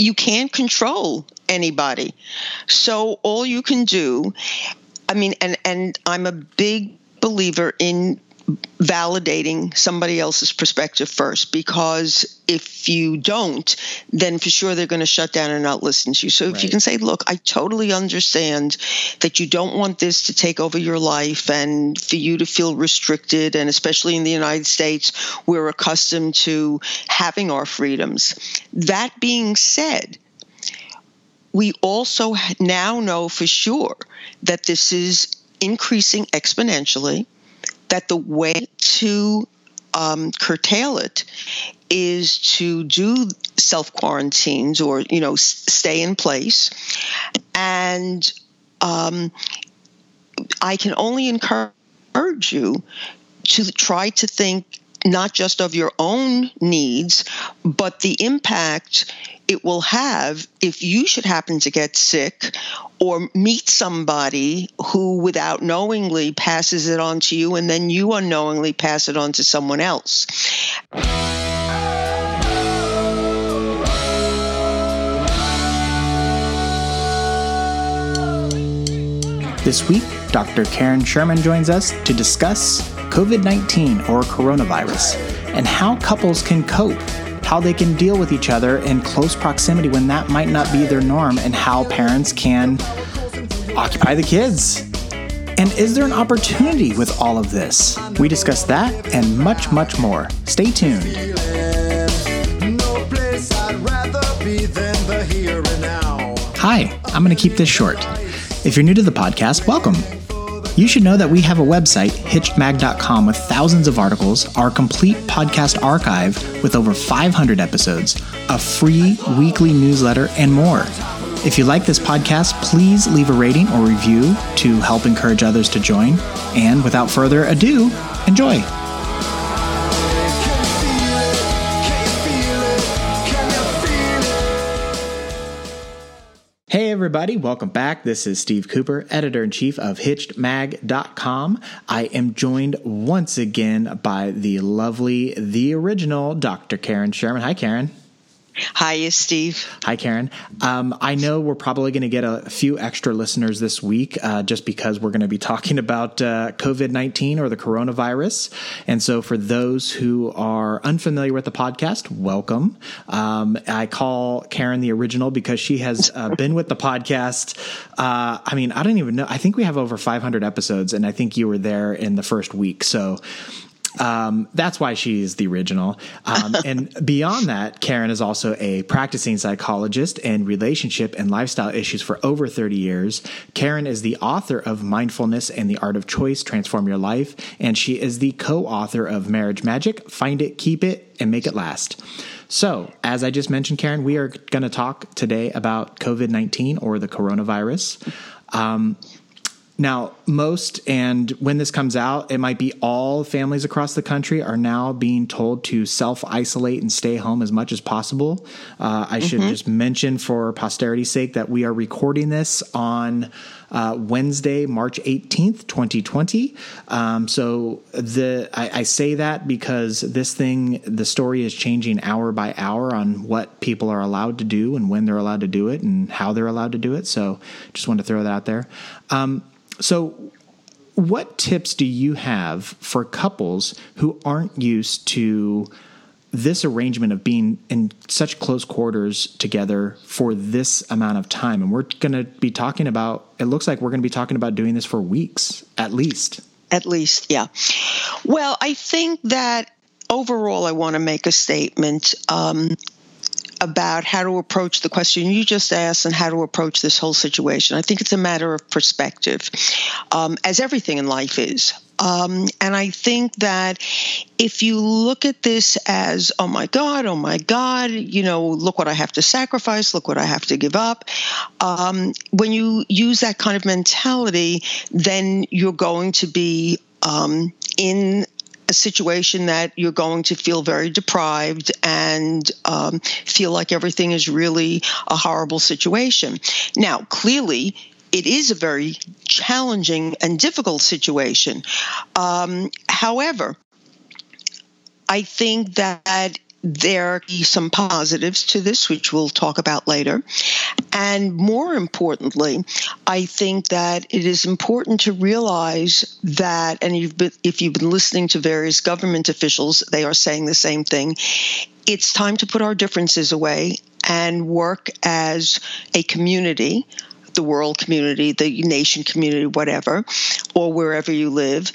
you can't control anybody. So all you can do, I mean, and and I'm a big believer in validating somebody else's perspective first because if you don't then for sure they're going to shut down and not listen to you. So if right. you can say look i totally understand that you don't want this to take over your life and for you to feel restricted and especially in the united states we're accustomed to having our freedoms. That being said we also now know for sure that this is increasing exponentially that the way to um, curtail it is to do self quarantines or you know stay in place. And um, i can only encourage you to try to think not just of your own needs, but the impact it will have if you should happen to get sick or meet somebody who, without knowingly, passes it on to you, and then you unknowingly pass it on to someone else. This week, Dr. Karen Sherman joins us to discuss COVID 19 or coronavirus and how couples can cope, how they can deal with each other in close proximity when that might not be their norm, and how parents can occupy the kids. And is there an opportunity with all of this? We discuss that and much, much more. Stay tuned. Hi, I'm going to keep this short. If you're new to the podcast, welcome. You should know that we have a website, hitchedmag.com, with thousands of articles, our complete podcast archive with over 500 episodes, a free weekly newsletter, and more. If you like this podcast, please leave a rating or review to help encourage others to join. And without further ado, enjoy. Hey, everybody, welcome back. This is Steve Cooper, editor in chief of HitchedMag.com. I am joined once again by the lovely, the original Dr. Karen Sherman. Hi, Karen. Hi, Steve. Hi, Karen. Um, I know we're probably going to get a few extra listeners this week uh, just because we're going to be talking about uh, COVID 19 or the coronavirus. And so, for those who are unfamiliar with the podcast, welcome. Um, I call Karen the original because she has uh, been with the podcast. Uh, I mean, I don't even know. I think we have over 500 episodes, and I think you were there in the first week. So, um, that's why she's the original. Um, and beyond that, Karen is also a practicing psychologist in relationship and lifestyle issues for over 30 years. Karen is the author of Mindfulness and the Art of Choice Transform Your Life, and she is the co author of Marriage Magic Find It, Keep It, and Make It Last. So, as I just mentioned, Karen, we are going to talk today about COVID 19 or the coronavirus. Um, now, most and when this comes out, it might be all families across the country are now being told to self isolate and stay home as much as possible. Uh, I mm-hmm. should just mention for posterity's sake that we are recording this on uh, Wednesday, March 18th, 2020. Um, so the I, I, say that because this thing, the story is changing hour by hour on what people are allowed to do and when they're allowed to do it and how they're allowed to do it. So just want to throw that out there. Um, so, what tips do you have for couples who aren't used to this arrangement of being in such close quarters together for this amount of time? And we're going to be talking about, it looks like we're going to be talking about doing this for weeks at least. At least, yeah. Well, I think that overall, I want to make a statement. Um, about how to approach the question you just asked and how to approach this whole situation. I think it's a matter of perspective, um, as everything in life is. Um, and I think that if you look at this as, oh my God, oh my God, you know, look what I have to sacrifice, look what I have to give up, um, when you use that kind of mentality, then you're going to be um, in a situation that you're going to feel very deprived and um, feel like everything is really a horrible situation. Now, clearly, it is a very challenging and difficult situation. Um, however, I think that there are some positives to this, which we'll talk about later. And more importantly, I think that it is important to realize that, and you've been, if you've been listening to various government officials, they are saying the same thing. It's time to put our differences away and work as a community the world community, the nation community, whatever, or wherever you live,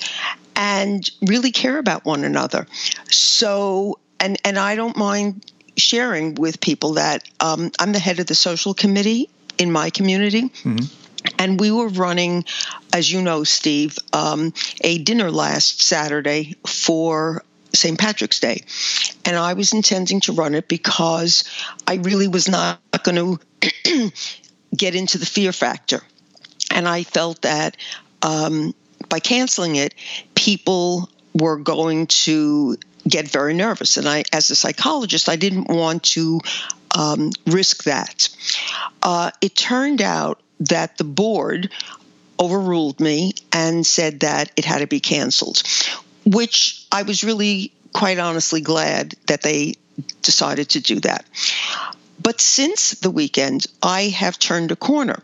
and really care about one another. So and and I don't mind sharing with people that um, I'm the head of the social committee in my community. Mm-hmm. And we were running, as you know, Steve, um, a dinner last Saturday for St. Patrick's Day. And I was intending to run it because I really was not going to get into the fear factor. And I felt that um, by canceling it, people were going to get very nervous. And I, as a psychologist, I didn't want to um, risk that. Uh, it turned out that the board overruled me and said that it had to be canceled, which I was really, quite honestly, glad that they decided to do that. But since the weekend, I have turned a corner.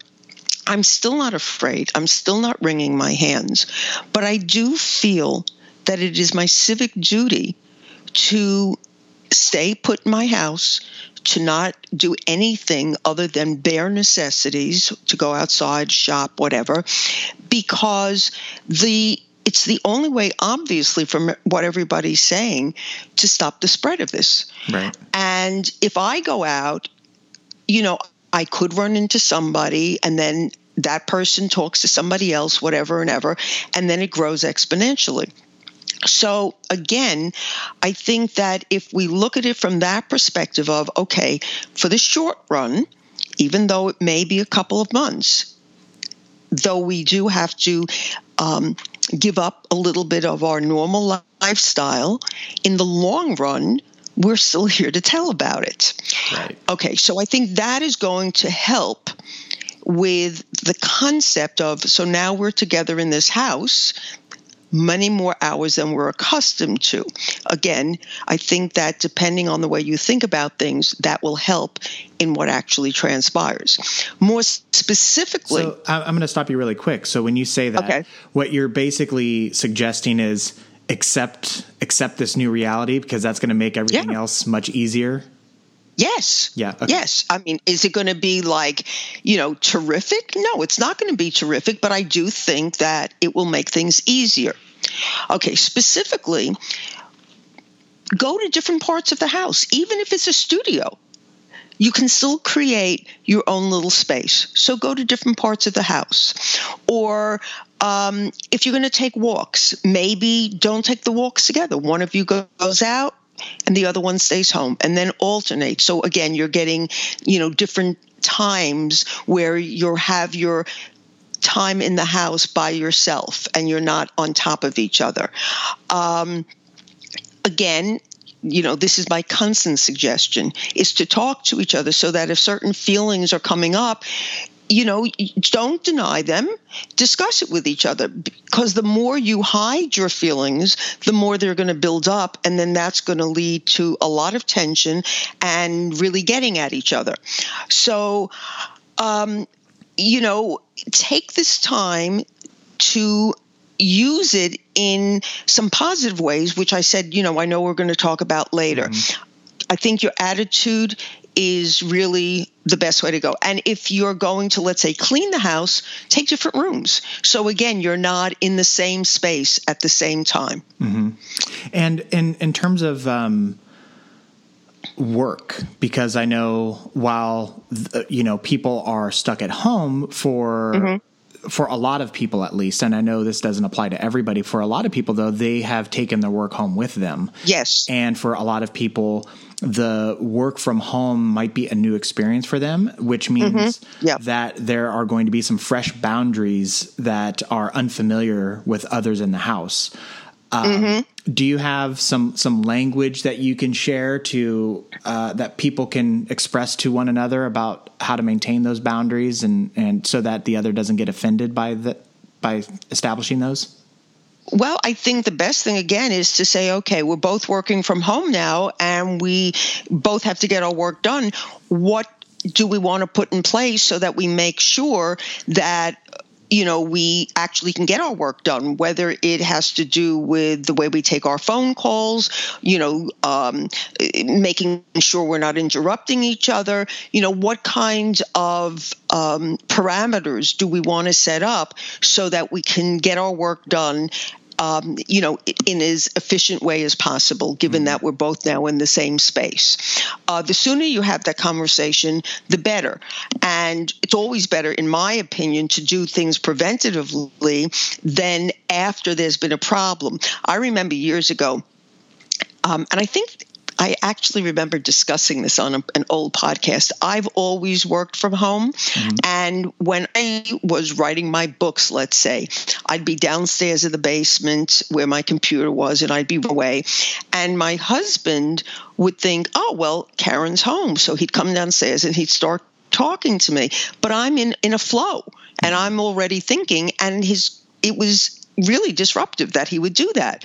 I'm still not afraid. I'm still not wringing my hands. But I do feel that it is my civic duty to stay put in my house, to not do anything other than bare necessities, to go outside, shop, whatever, because the it's the only way, obviously, from what everybody's saying, to stop the spread of this. Right. And if I go out, you know, I could run into somebody and then that person talks to somebody else, whatever and ever, and then it grows exponentially. So again, I think that if we look at it from that perspective of, okay, for the short run, even though it may be a couple of months, though we do have to um, give up a little bit of our normal lifestyle, in the long run, we're still here to tell about it. Right. Okay, so I think that is going to help with the concept of so now we're together in this house many more hours than we're accustomed to. Again, I think that depending on the way you think about things, that will help in what actually transpires. More specifically, so I'm going to stop you really quick. So when you say that, okay. what you're basically suggesting is accept accept this new reality because that's going to make everything yeah. else much easier. Yes. Yeah. Okay. Yes. I mean, is it going to be like, you know, terrific? No, it's not going to be terrific, but I do think that it will make things easier. Okay, specifically, go to different parts of the house, even if it's a studio. You can still create your own little space. So go to different parts of the house. Or um, if you're going to take walks, maybe don't take the walks together. One of you goes out, and the other one stays home and then alternate. So again you're getting you know different times where you have your time in the house by yourself and you're not on top of each other. Um, again you know this is my constant suggestion is to talk to each other so that if certain feelings are coming up you know, don't deny them. Discuss it with each other because the more you hide your feelings, the more they're going to build up. And then that's going to lead to a lot of tension and really getting at each other. So, um, you know, take this time to use it in some positive ways, which I said, you know, I know we're going to talk about later. Mm-hmm. I think your attitude is really the best way to go. And if you're going to, let's say, clean the house, take different rooms. So again, you're not in the same space at the same time. Mm-hmm. And in in terms of um, work, because I know while you know people are stuck at home for. Mm-hmm for a lot of people at least and i know this doesn't apply to everybody for a lot of people though they have taken their work home with them yes and for a lot of people the work from home might be a new experience for them, which means mm-hmm. yep. that there are going to be some fresh boundaries that are unfamiliar with others in the house. Um, mm-hmm. Do you have some some language that you can share to uh, that people can express to one another about how to maintain those boundaries and and so that the other doesn't get offended by the by establishing those? Well, I think the best thing again is to say, okay, we're both working from home now and we both have to get our work done. What do we want to put in place so that we make sure that you know, we actually can get our work done, whether it has to do with the way we take our phone calls, you know, um, making sure we're not interrupting each other, you know, what kinds of um, parameters do we want to set up so that we can get our work done um, you know, in as efficient way as possible, given mm-hmm. that we're both now in the same space. Uh, the sooner you have that conversation, the better. And it's always better, in my opinion, to do things preventatively than after there's been a problem. I remember years ago, um, and I think I actually remember discussing this on a, an old podcast. I've always worked from home. Mm-hmm. And when I was writing my books, let's say, I'd be downstairs in the basement where my computer was and I'd be away. And my husband would think, oh, well, Karen's home. So he'd come downstairs and he'd start talking to me. But I'm in, in a flow and I'm already thinking. And his it was really disruptive that he would do that.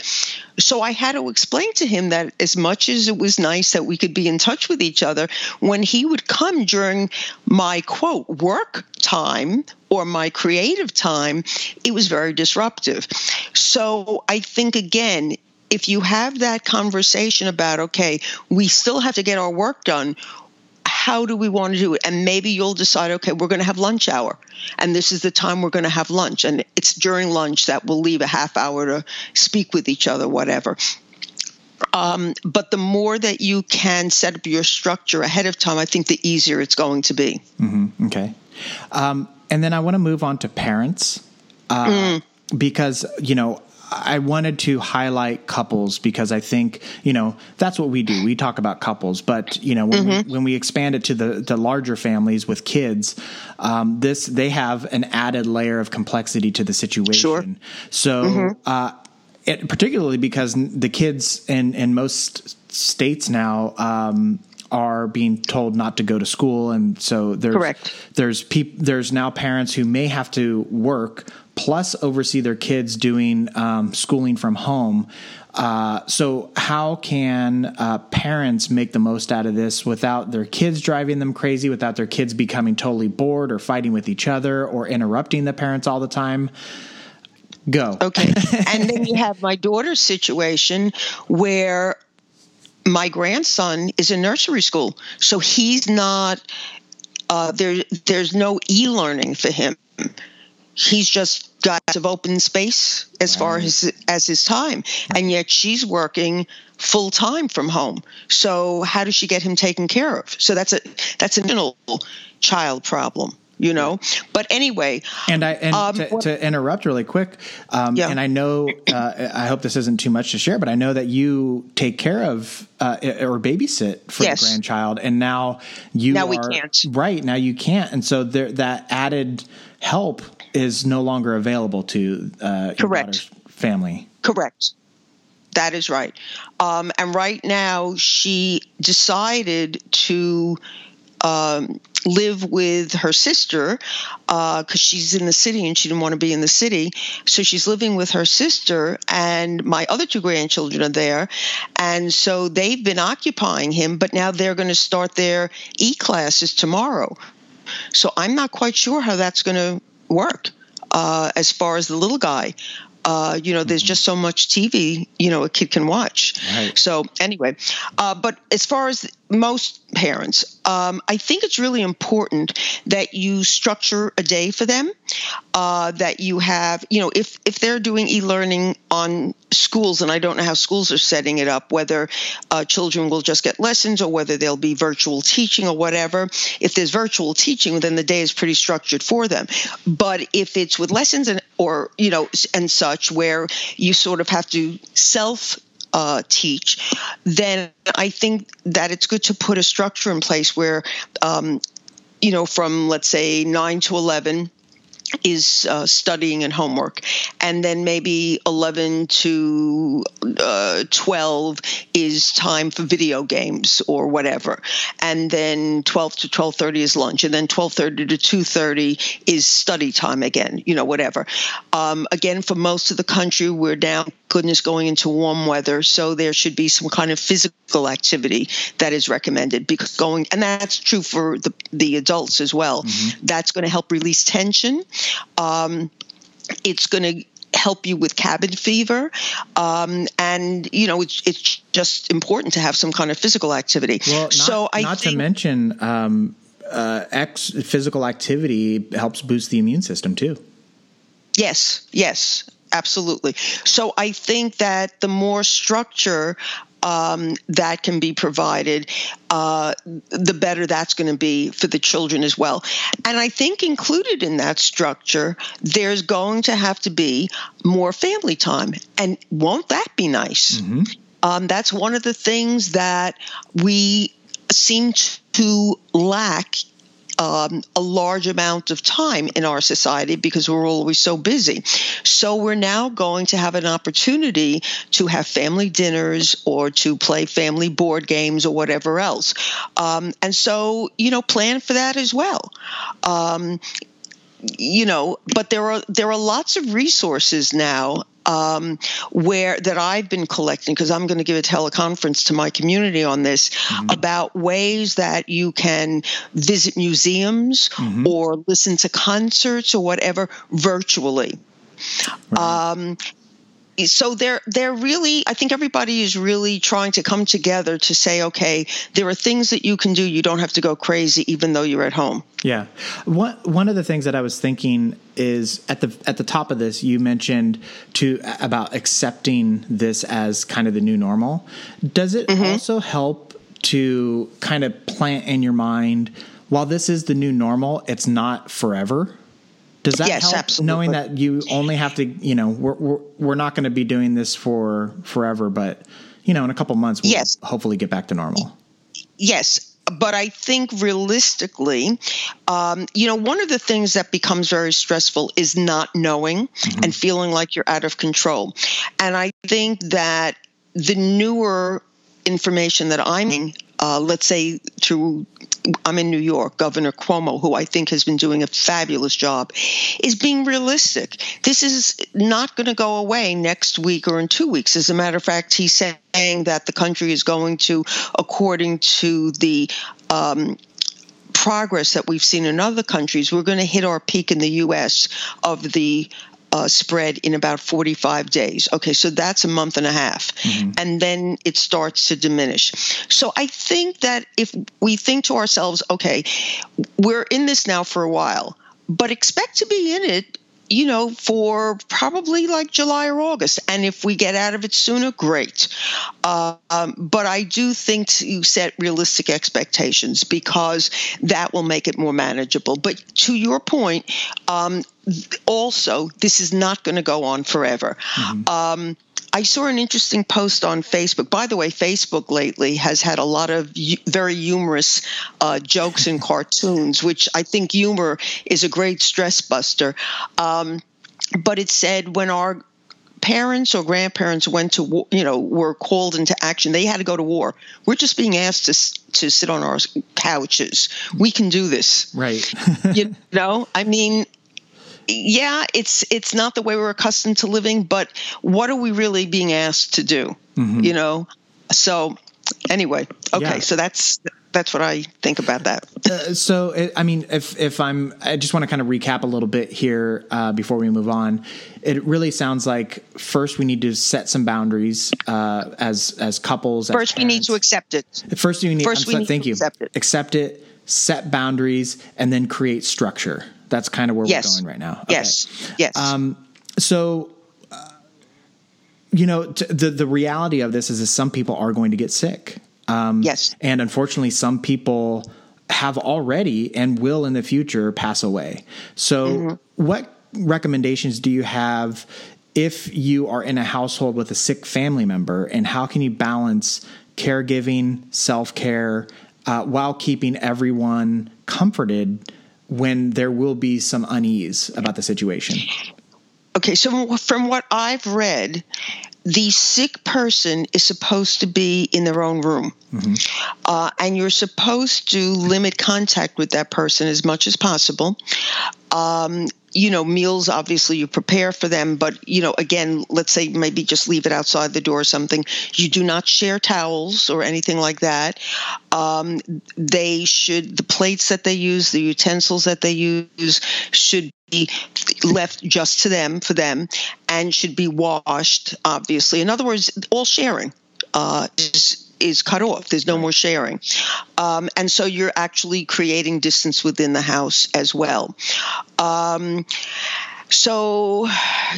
So I had to explain to him that as much as it was nice that we could be in touch with each other, when he would come during my quote work time or my creative time, it was very disruptive. So I think again, if you have that conversation about, okay, we still have to get our work done how do we want to do it? And maybe you'll decide, okay, we're going to have lunch hour, and this is the time we're going to have lunch, and it's during lunch that we'll leave a half hour to speak with each other, whatever. Um, but the more that you can set up your structure ahead of time, I think the easier it's going to be. Mm-hmm. Okay. Um, and then I want to move on to parents. Uh, mm. Because, you know, I wanted to highlight couples because I think you know that's what we do. We talk about couples, but you know when, mm-hmm. we, when we expand it to the the larger families with kids, um, this they have an added layer of complexity to the situation. Sure. So, mm-hmm. uh, it, particularly because the kids in in most states now. Um, are being told not to go to school, and so there's Correct. there's peop, there's now parents who may have to work plus oversee their kids doing um, schooling from home. Uh, so, how can uh, parents make the most out of this without their kids driving them crazy, without their kids becoming totally bored or fighting with each other or interrupting the parents all the time? Go. Okay. and then you have my daughter's situation where my grandson is in nursery school. So he's not, uh, there, there's no e learning for him he's just got of open space as right. far as as his time. And yet she's working full time from home. So how does she get him taken care of? So that's a that's a child problem you know? But anyway and i and um, to, to, interrupt really quick um, yeah. and i know uh, i hope this isn't too much to share but i know that you take care of uh, or babysit for yes. the grandchild and now you now are, we can't. Right now you can't. And so there that added help is no longer available to uh, correct family. Correct. That is right. Um, and right now, she decided to um, live with her sister because uh, she's in the city and she didn't want to be in the city. So she's living with her sister, and my other two grandchildren are there. And so they've been occupying him, but now they're going to start their e classes tomorrow. So I'm not quite sure how that's going to work uh, as far as the little guy. Uh, you know, there's mm-hmm. just so much TV, you know, a kid can watch. Right. So anyway, uh, but as far as most parents, um, I think it's really important that you structure a day for them. Uh, that you have, you know, if if they're doing e-learning on schools, and I don't know how schools are setting it up, whether uh, children will just get lessons or whether they'll be virtual teaching or whatever. If there's virtual teaching, then the day is pretty structured for them. But if it's with lessons and or you know and such, where you sort of have to self uh, teach, then I think that it's good to put a structure in place where, um, you know, from let's say nine to eleven, is uh, studying and homework. And then maybe 11 to uh, 12 is time for video games or whatever. And then 12 to 12.30 is lunch. And then 12.30 to 2.30 is study time again, you know, whatever. Um, again, for most of the country, we're now, goodness, going into warm weather. So there should be some kind of physical activity that is recommended because going, and that's true for the, the adults as well. Mm-hmm. That's going to help release tension. Um, it's going to help you with cabin fever. Um, and you know it's, it's just important to have some kind of physical activity. Well, not, so I not think, to mention um, uh, X physical activity helps boost the immune system too. Yes yes absolutely. So i think that the more structure um, that can be provided, uh, the better that's going to be for the children as well. And I think included in that structure, there's going to have to be more family time. And won't that be nice? Mm-hmm. Um, that's one of the things that we seem to lack um, a large amount of time in our society because we're always so busy. So we're now going to have an opportunity to have family dinners or to play family board games or whatever else. Um, and so, you know, plan for that as well. Um, you know, but there are there are lots of resources now um, where that I've been collecting because I'm going to give a teleconference to my community on this mm-hmm. about ways that you can visit museums mm-hmm. or listen to concerts or whatever virtually. Right. Um, so they're they're really I think everybody is really trying to come together to say okay there are things that you can do you don't have to go crazy even though you're at home. Yeah. One one of the things that I was thinking is at the at the top of this you mentioned to about accepting this as kind of the new normal. Does it mm-hmm. also help to kind of plant in your mind while this is the new normal it's not forever? Does that yes, help absolutely. knowing that you only have to, you know, we're we're, we're not going to be doing this for forever, but you know, in a couple months, we'll yes. hopefully get back to normal. Yes, but I think realistically, um, you know, one of the things that becomes very stressful is not knowing mm-hmm. and feeling like you're out of control. And I think that the newer information that I'm uh, let's say through I'm in New York, Governor Cuomo, who I think has been doing a fabulous job, is being realistic. This is not going to go away next week or in two weeks. As a matter of fact, he's saying that the country is going to, according to the um, progress that we've seen in other countries, we're going to hit our peak in the U.S. of the uh, spread in about 45 days. Okay, so that's a month and a half. Mm-hmm. And then it starts to diminish. So I think that if we think to ourselves, okay, we're in this now for a while, but expect to be in it you know, for probably like July or August. And if we get out of it sooner, great. Uh, um, but I do think to set realistic expectations because that will make it more manageable. But to your point, um, also, this is not going to go on forever. Mm-hmm. Um, I saw an interesting post on Facebook. By the way, Facebook lately has had a lot of very humorous uh, jokes and cartoons, which I think humor is a great stress buster. Um, but it said when our parents or grandparents went to war, you know were called into action they had to go to war we're just being asked to to sit on our couches we can do this right you know i mean yeah, it's it's not the way we're accustomed to living, but what are we really being asked to do? Mm-hmm. You know, so anyway, okay, yeah. so that's that's what I think about that. Uh, so, it, I mean, if if I'm, I just want to kind of recap a little bit here uh, before we move on. It really sounds like first we need to set some boundaries uh, as as couples. First, as we need to accept it. First, we need. First, we need thank to you. accept it. Accept it. Set boundaries and then create structure. That's kind of where yes. we're going right now. Okay. Yes. Yes. Um, so, uh, you know, t- the the reality of this is, that some people are going to get sick. Um, yes. And unfortunately, some people have already and will in the future pass away. So, mm-hmm. what recommendations do you have if you are in a household with a sick family member, and how can you balance caregiving, self care, uh, while keeping everyone comforted when there will be some unease about the situation? Okay, so from what I've read, the sick person is supposed to be in their own room. Mm-hmm. Uh, and you're supposed to limit contact with that person as much as possible. Um, you know, meals, obviously, you prepare for them, but, you know, again, let's say maybe just leave it outside the door or something. You do not share towels or anything like that. Um, they should, the plates that they use, the utensils that they use should be left just to them for them and should be washed, obviously. In other words, all sharing uh, is is cut off. There's no more sharing. Um, and so you're actually creating distance within the house as well. Um, so,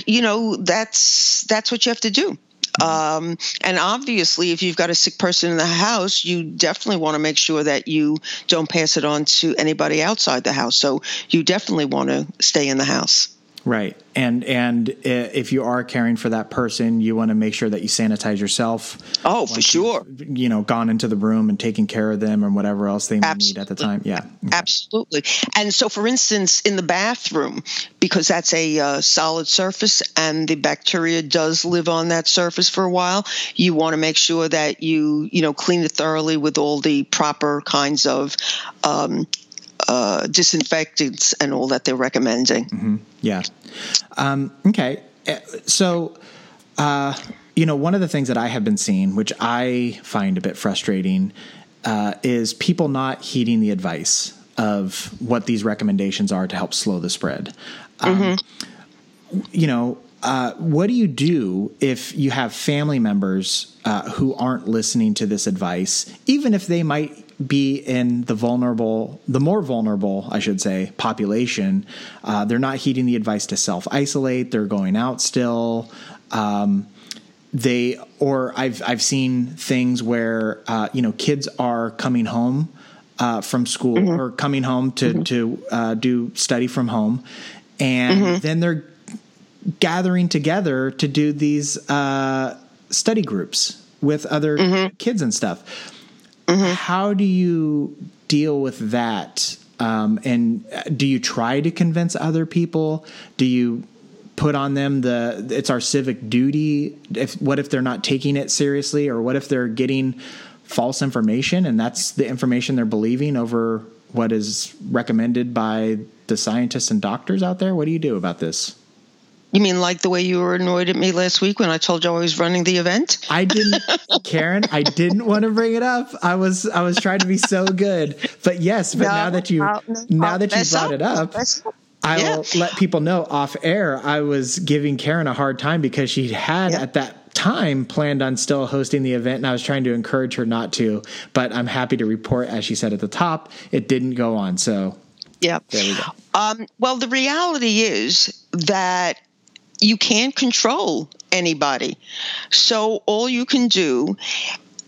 you know, that's that's what you have to do. Um, and obviously, if you've got a sick person in the house, you definitely want to make sure that you don't pass it on to anybody outside the house. So you definitely want to stay in the house. Right. And and if you are caring for that person, you want to make sure that you sanitize yourself. Oh, for sure. You know, gone into the room and taking care of them and whatever else they need at the time. Yeah. Absolutely. And so, for instance, in the bathroom, because that's a uh, solid surface and the bacteria does live on that surface for a while, you want to make sure that you you know clean it thoroughly with all the proper kinds of um, uh, disinfectants and all that they're recommending. Mm-hmm. Yeah. Um, okay. Uh, so, uh, you know, one of the things that I have been seeing, which I find a bit frustrating, uh, is people not heeding the advice of what these recommendations are to help slow the spread. Um, mm-hmm. You know, uh, what do you do if you have family members uh, who aren't listening to this advice, even if they might be in the vulnerable, the more vulnerable, I should say, population. Uh, they're not heeding the advice to self isolate. They're going out still. Um, they or I've I've seen things where uh, you know kids are coming home uh, from school mm-hmm. or coming home to mm-hmm. to uh, do study from home, and mm-hmm. then they're gathering together to do these uh, study groups with other mm-hmm. kids and stuff Mm-hmm. How do you deal with that? Um, and do you try to convince other people? Do you put on them the it's our civic duty? If what if they're not taking it seriously, or what if they're getting false information and that's the information they're believing over what is recommended by the scientists and doctors out there? What do you do about this? You mean like the way you were annoyed at me last week when I told you I was running the event? I didn't, Karen. I didn't want to bring it up. I was I was trying to be so good, but yes. But no, now that you I'll, now I'll that you brought up, it up, I yeah. will let people know off air. I was giving Karen a hard time because she had yeah. at that time planned on still hosting the event, and I was trying to encourage her not to. But I'm happy to report, as she said at the top, it didn't go on. So yeah. There we go. Um, well, the reality is that you can't control anybody. So all you can do,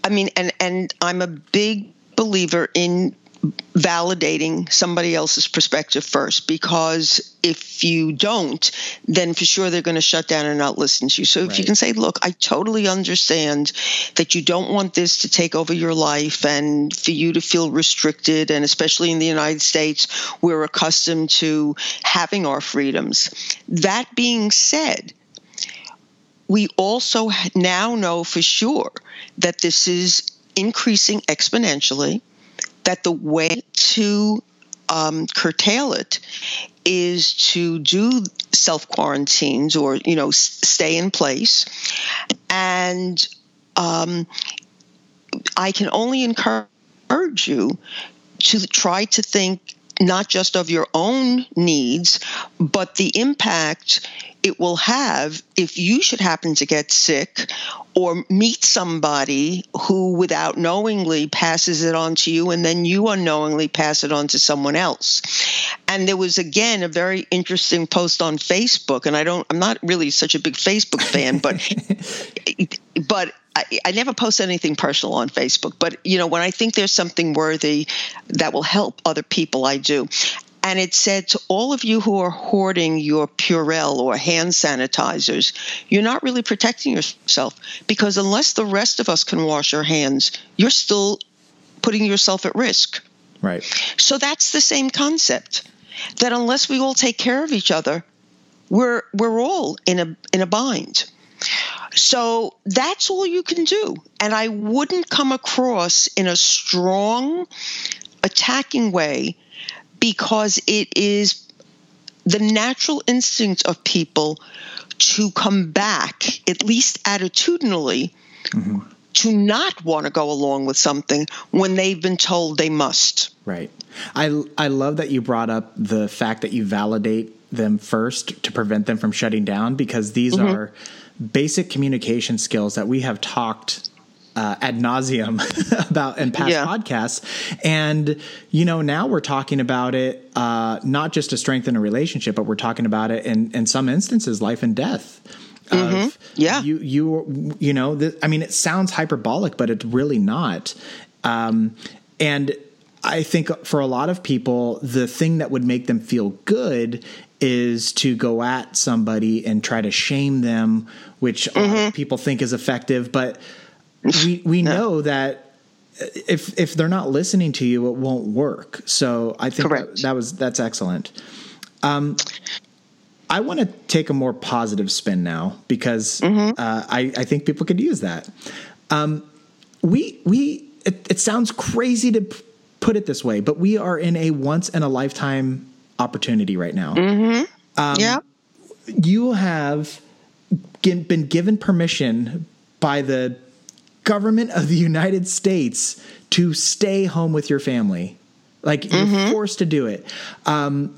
I mean, and and I'm a big believer in validating somebody else's perspective first because if you don't then for sure they're going to shut down and not listen to you. So if right. you can say look i totally understand that you don't want this to take over your life and for you to feel restricted and especially in the united states we're accustomed to having our freedoms. That being said we also now know for sure that this is increasing exponentially that the way to um, curtail it is to do self quarantines or you know stay in place. And um, i can only encourage you to try to think not just of your own needs but the impact it will have if you should happen to get sick or meet somebody who, without knowingly, passes it on to you, and then you unknowingly pass it on to someone else. And there was again a very interesting post on Facebook, and I don't, I'm not really such a big Facebook fan, but, but I, I, never post anything personal on Facebook, but you know, when I think there's something worthy that will help other people, I do. And it said to all of you who are hoarding your Purell or hand sanitizers, you're not really protecting yourself because unless the rest of us can wash our hands, you're still putting yourself at risk. Right. So that's the same concept. that unless we all take care of each other, we're we're all in a in a bind. So that's all you can do. And I wouldn't come across in a strong attacking way because it is the natural instinct of people to come back, at least attitudinally, mm-hmm. to not want to go along with something when they've been told they must. Right. I, I love that you brought up the fact that you validate them first to prevent them from shutting down because these mm-hmm. are basic communication skills that we have talked uh, ad nauseum about in past yeah. podcasts. And, you know, now we're talking about it uh, not just to strengthen a relationship, but we're talking about it in, in some instances, life and death. Mm-hmm. Yeah. You, you, you know, th- I mean, it sounds hyperbolic, but it's really not. Um, and I think for a lot of people, the thing that would make them feel good is to go at somebody and try to shame them, which mm-hmm. people think is effective. But we we know that if if they're not listening to you, it won't work. So I think that, that, was that's excellent. Um, I want to take a more positive spin now because mm-hmm. uh, I I think people could use that. Um, we we it, it sounds crazy to put it this way, but we are in a once in a lifetime opportunity right now. Mm-hmm. Um, yeah, you have been given permission by the government of the United States to stay home with your family. Like mm-hmm. you're forced to do it. Um,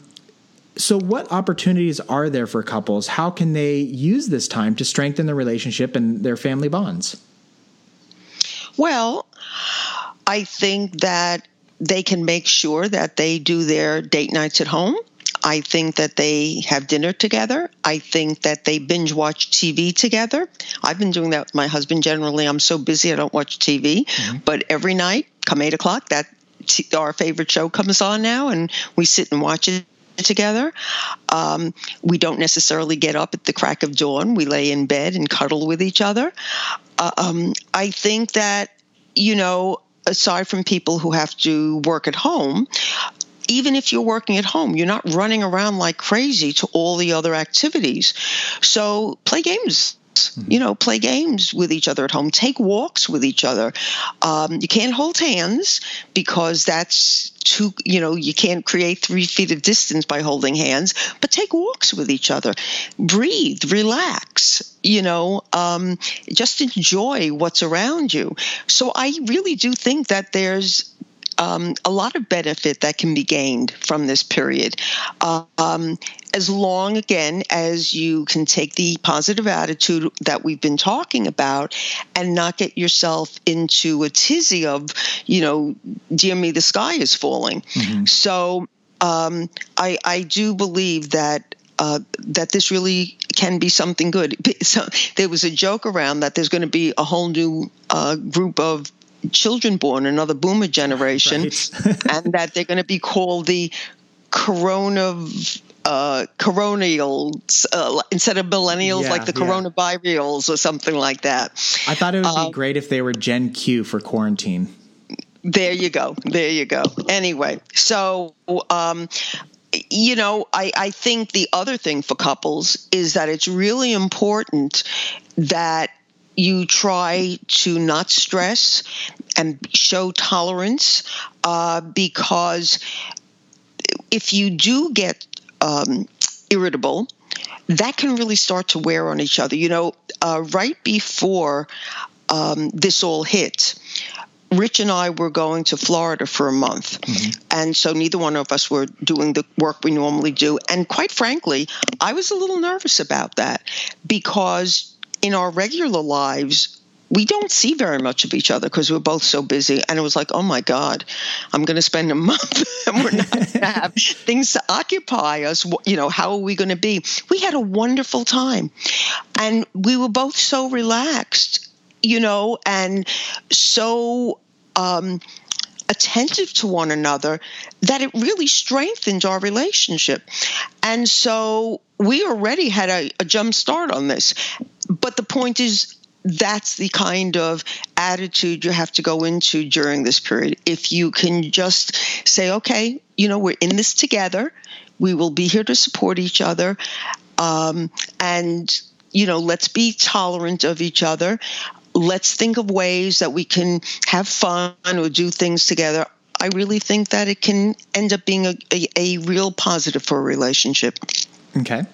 so, what opportunities are there for couples? How can they use this time to strengthen their relationship and their family bonds? Well, I think that they can make sure that they do their date nights at home. I think that they have dinner together. I think that they binge watch TV together. I've been doing that with my husband. Generally, I'm so busy I don't watch TV, mm-hmm. but every night, come eight o'clock, that our favorite show comes on now, and we sit and watch it together. Um, we don't necessarily get up at the crack of dawn. We lay in bed and cuddle with each other. Uh, um, I think that, you know, aside from people who have to work at home, even if you're working at home, you're not running around like crazy to all the other activities. So play games. You know, play games with each other at home. Take walks with each other. Um, you can't hold hands because that's too. You know, you can't create three feet of distance by holding hands. But take walks with each other. Breathe. Relax. You know, um, just enjoy what's around you. So I really do think that there's um, a lot of benefit that can be gained from this period. Um, as long, again, as you can take the positive attitude that we've been talking about and not get yourself into a tizzy of, you know, dear me, the sky is falling. Mm-hmm. So um, I, I do believe that uh, that this really can be something good. So there was a joke around that there's going to be a whole new uh, group of children born, another boomer generation, right. and that they're going to be called the corona uh, coronials uh, instead of millennials, yeah, like the yeah. or something like that. I thought it would be uh, great if they were Gen Q for quarantine. There you go. There you go. Anyway, so um, you know, I, I think the other thing for couples is that it's really important that you try to not stress and show tolerance uh, because if you do get um, irritable, that can really start to wear on each other. You know, uh, right before um, this all hit, Rich and I were going to Florida for a month. Mm-hmm. And so neither one of us were doing the work we normally do. And quite frankly, I was a little nervous about that because in our regular lives, we don't see very much of each other because we're both so busy. And it was like, oh my God, I'm going to spend a month and we're not going to have things to occupy us. You know, how are we going to be? We had a wonderful time. And we were both so relaxed, you know, and so. Um, attentive to one another that it really strengthened our relationship. And so we already had a, a jump start on this. But the point is, that's the kind of attitude you have to go into during this period. If you can just say, okay, you know, we're in this together, we will be here to support each other, um, and, you know, let's be tolerant of each other. Let's think of ways that we can have fun or do things together. I really think that it can end up being a, a, a real positive for a relationship. Okay.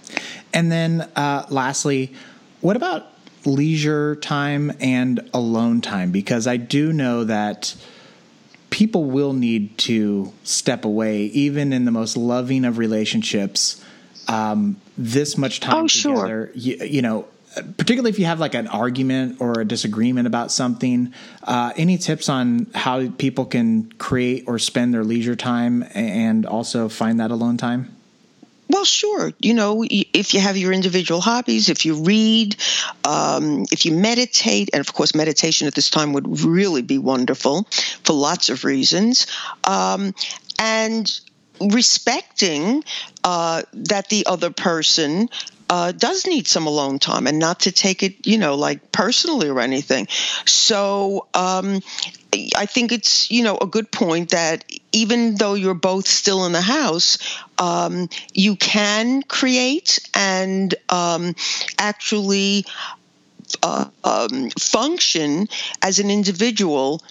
And then uh, lastly, what about leisure time and alone time because I do know that people will need to step away, even in the most loving of relationships. Um, this much time oh, together, sure. you, you, know, particularly if you have like an argument or a disagreement about something. Uh, any tips on how people can create or spend their leisure time and also find that alone time? Well, sure. You know, if you have your individual hobbies, if you read, um, if you meditate, and of course, meditation at this time would really be wonderful for lots of reasons. Um, and respecting uh, that the other person uh, does need some alone time and not to take it, you know, like personally or anything. So um, I think it's, you know, a good point that even though you're both still in the house, um, you can create and um, actually uh, um, function as an individual,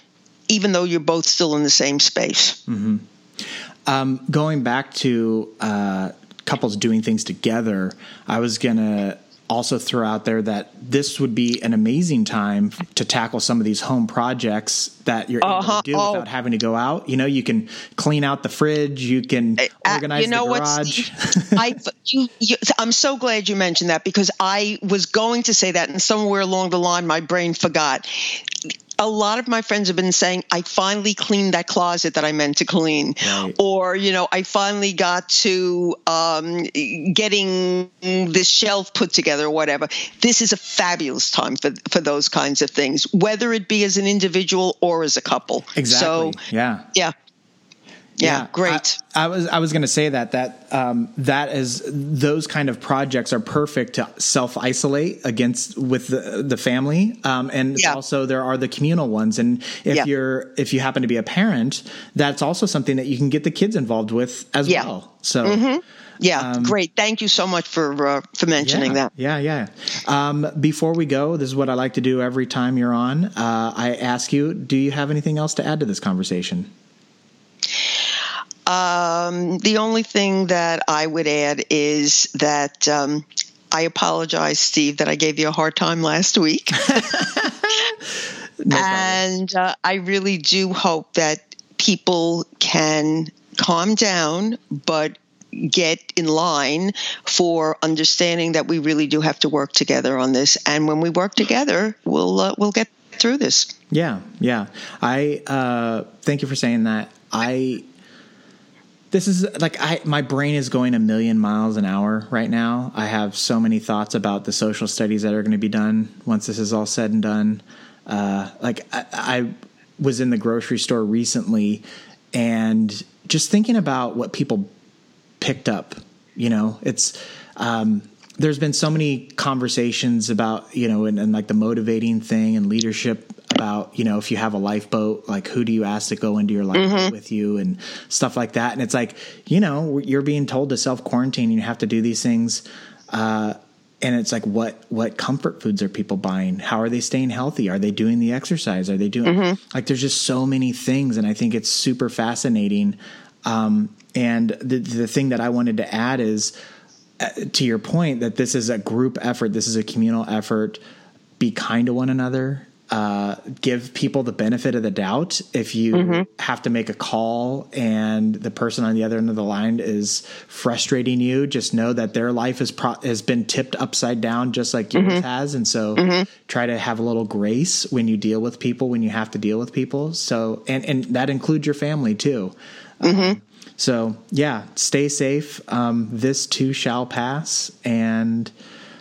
even though you're both still in the same space. Mm-hmm. Um, going back to uh, couples doing things together, I was going to also throw out there that this would be an amazing time to tackle some of these home projects that you're uh-huh. able to do oh. without having to go out. You know, you can clean out the fridge, you can organize uh, you know the garage. I, you, you, I'm so glad you mentioned that because I was going to say that, and somewhere along the line, my brain forgot a lot of my friends have been saying, I finally cleaned that closet that I meant to clean. Right. Or, you know, I finally got to um, getting this shelf put together or whatever. This is a fabulous time for, for those kinds of things, whether it be as an individual or as a couple. Exactly. So, yeah. Yeah yeah, great. I, I, was I was going to say that that um, that is those kind of projects are perfect to self isolate against with the, the family, um, and yeah. also there are the communal ones. And if yeah. you're if you happen to be a parent, that's also something that you can get the kids involved with as yeah. well. So. Mm-hmm. Yeah, um, great. Thank you so much for uh, for mentioning yeah, that. Yeah, yeah. Um, before we go, this is what I like to do every time you're on. Uh, I ask you, do you have anything else to add to this conversation? Um, the only thing that I would add is that um, I apologize, Steve, that I gave you a hard time last week. no and uh, I really do hope that people can calm down, but get in line for understanding that we really do have to work together on this. And when we work together, we'll uh, we'll get through this. Yeah, yeah. I uh, thank you for saying that. I this is like I my brain is going a million miles an hour right now. I have so many thoughts about the social studies that are going to be done once this is all said and done. Uh, like I, I was in the grocery store recently and just thinking about what people picked up. You know, it's um, there's been so many conversations about you know and, and like the motivating thing and leadership about you know if you have a lifeboat like who do you ask to go into your lifeboat mm-hmm. with you and stuff like that and it's like you know you're being told to self quarantine and you have to do these things uh, and it's like what what comfort foods are people buying how are they staying healthy are they doing the exercise are they doing mm-hmm. like there's just so many things and i think it's super fascinating um, and the the thing that i wanted to add is to your point that this is a group effort this is a communal effort be kind to one another uh, give people the benefit of the doubt if you mm-hmm. have to make a call and the person on the other end of the line is frustrating you just know that their life is pro- has been tipped upside down just like yours mm-hmm. has and so mm-hmm. try to have a little grace when you deal with people when you have to deal with people so and and that includes your family too mm-hmm. um, so yeah stay safe um, this too shall pass and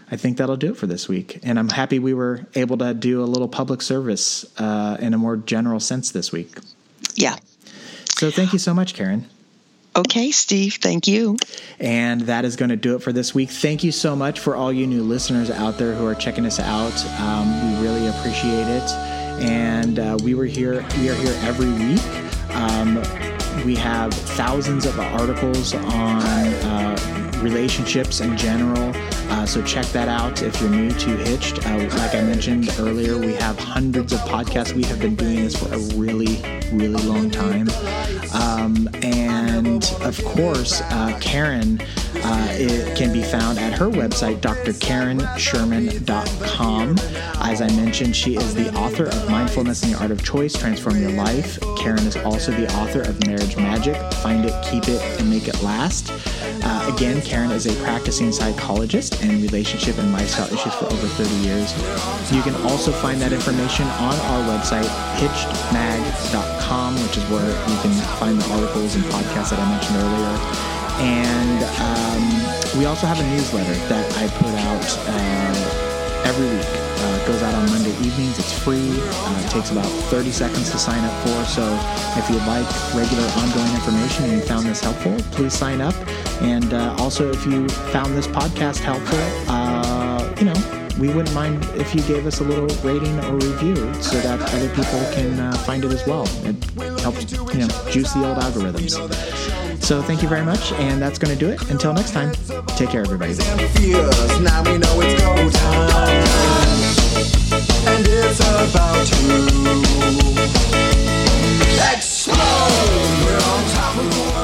I think that'll do it for this week. And I'm happy we were able to do a little public service uh, in a more general sense this week. Yeah. So thank you so much, Karen. Okay, Steve, thank you. And that is going to do it for this week. Thank you so much for all you new listeners out there who are checking us out. Um, we really appreciate it. And uh, we were here, we are here every week. Um, we have thousands of articles on uh, relationships in general. Uh, so check that out if you're new to Hitched. Uh, like I mentioned earlier, we have hundreds of podcasts. We have been doing this for a really, really long time. Um, and of course, uh, Karen uh, it can be found at her website, drkarensherman.com. As I mentioned, she is the author of Mindfulness and the Art of Choice Transform Your Life. Karen is also the author of Marriage Magic Find It, Keep It, and Make It Last. Uh, again, Karen is a practicing psychologist and relationship and lifestyle issues for over 30 years. You can also find that information on our website, hitchedmag.com, which is where you can find the articles and podcasts that I mentioned earlier. And um, we also have a newsletter that I put out uh, every week. Goes out on Monday evenings. It's free. Uh, it takes about 30 seconds to sign up for. So if you'd like regular ongoing information and you found this helpful, please sign up. And uh, also, if you found this podcast helpful, uh, you know, we wouldn't mind if you gave us a little rating or review so that other people can uh, find it as well. It helps, you know, juice the old algorithms. So thank you very much, and that's going to do it. Until next time, take care, everybody. It's about to explode. We're on top of the world.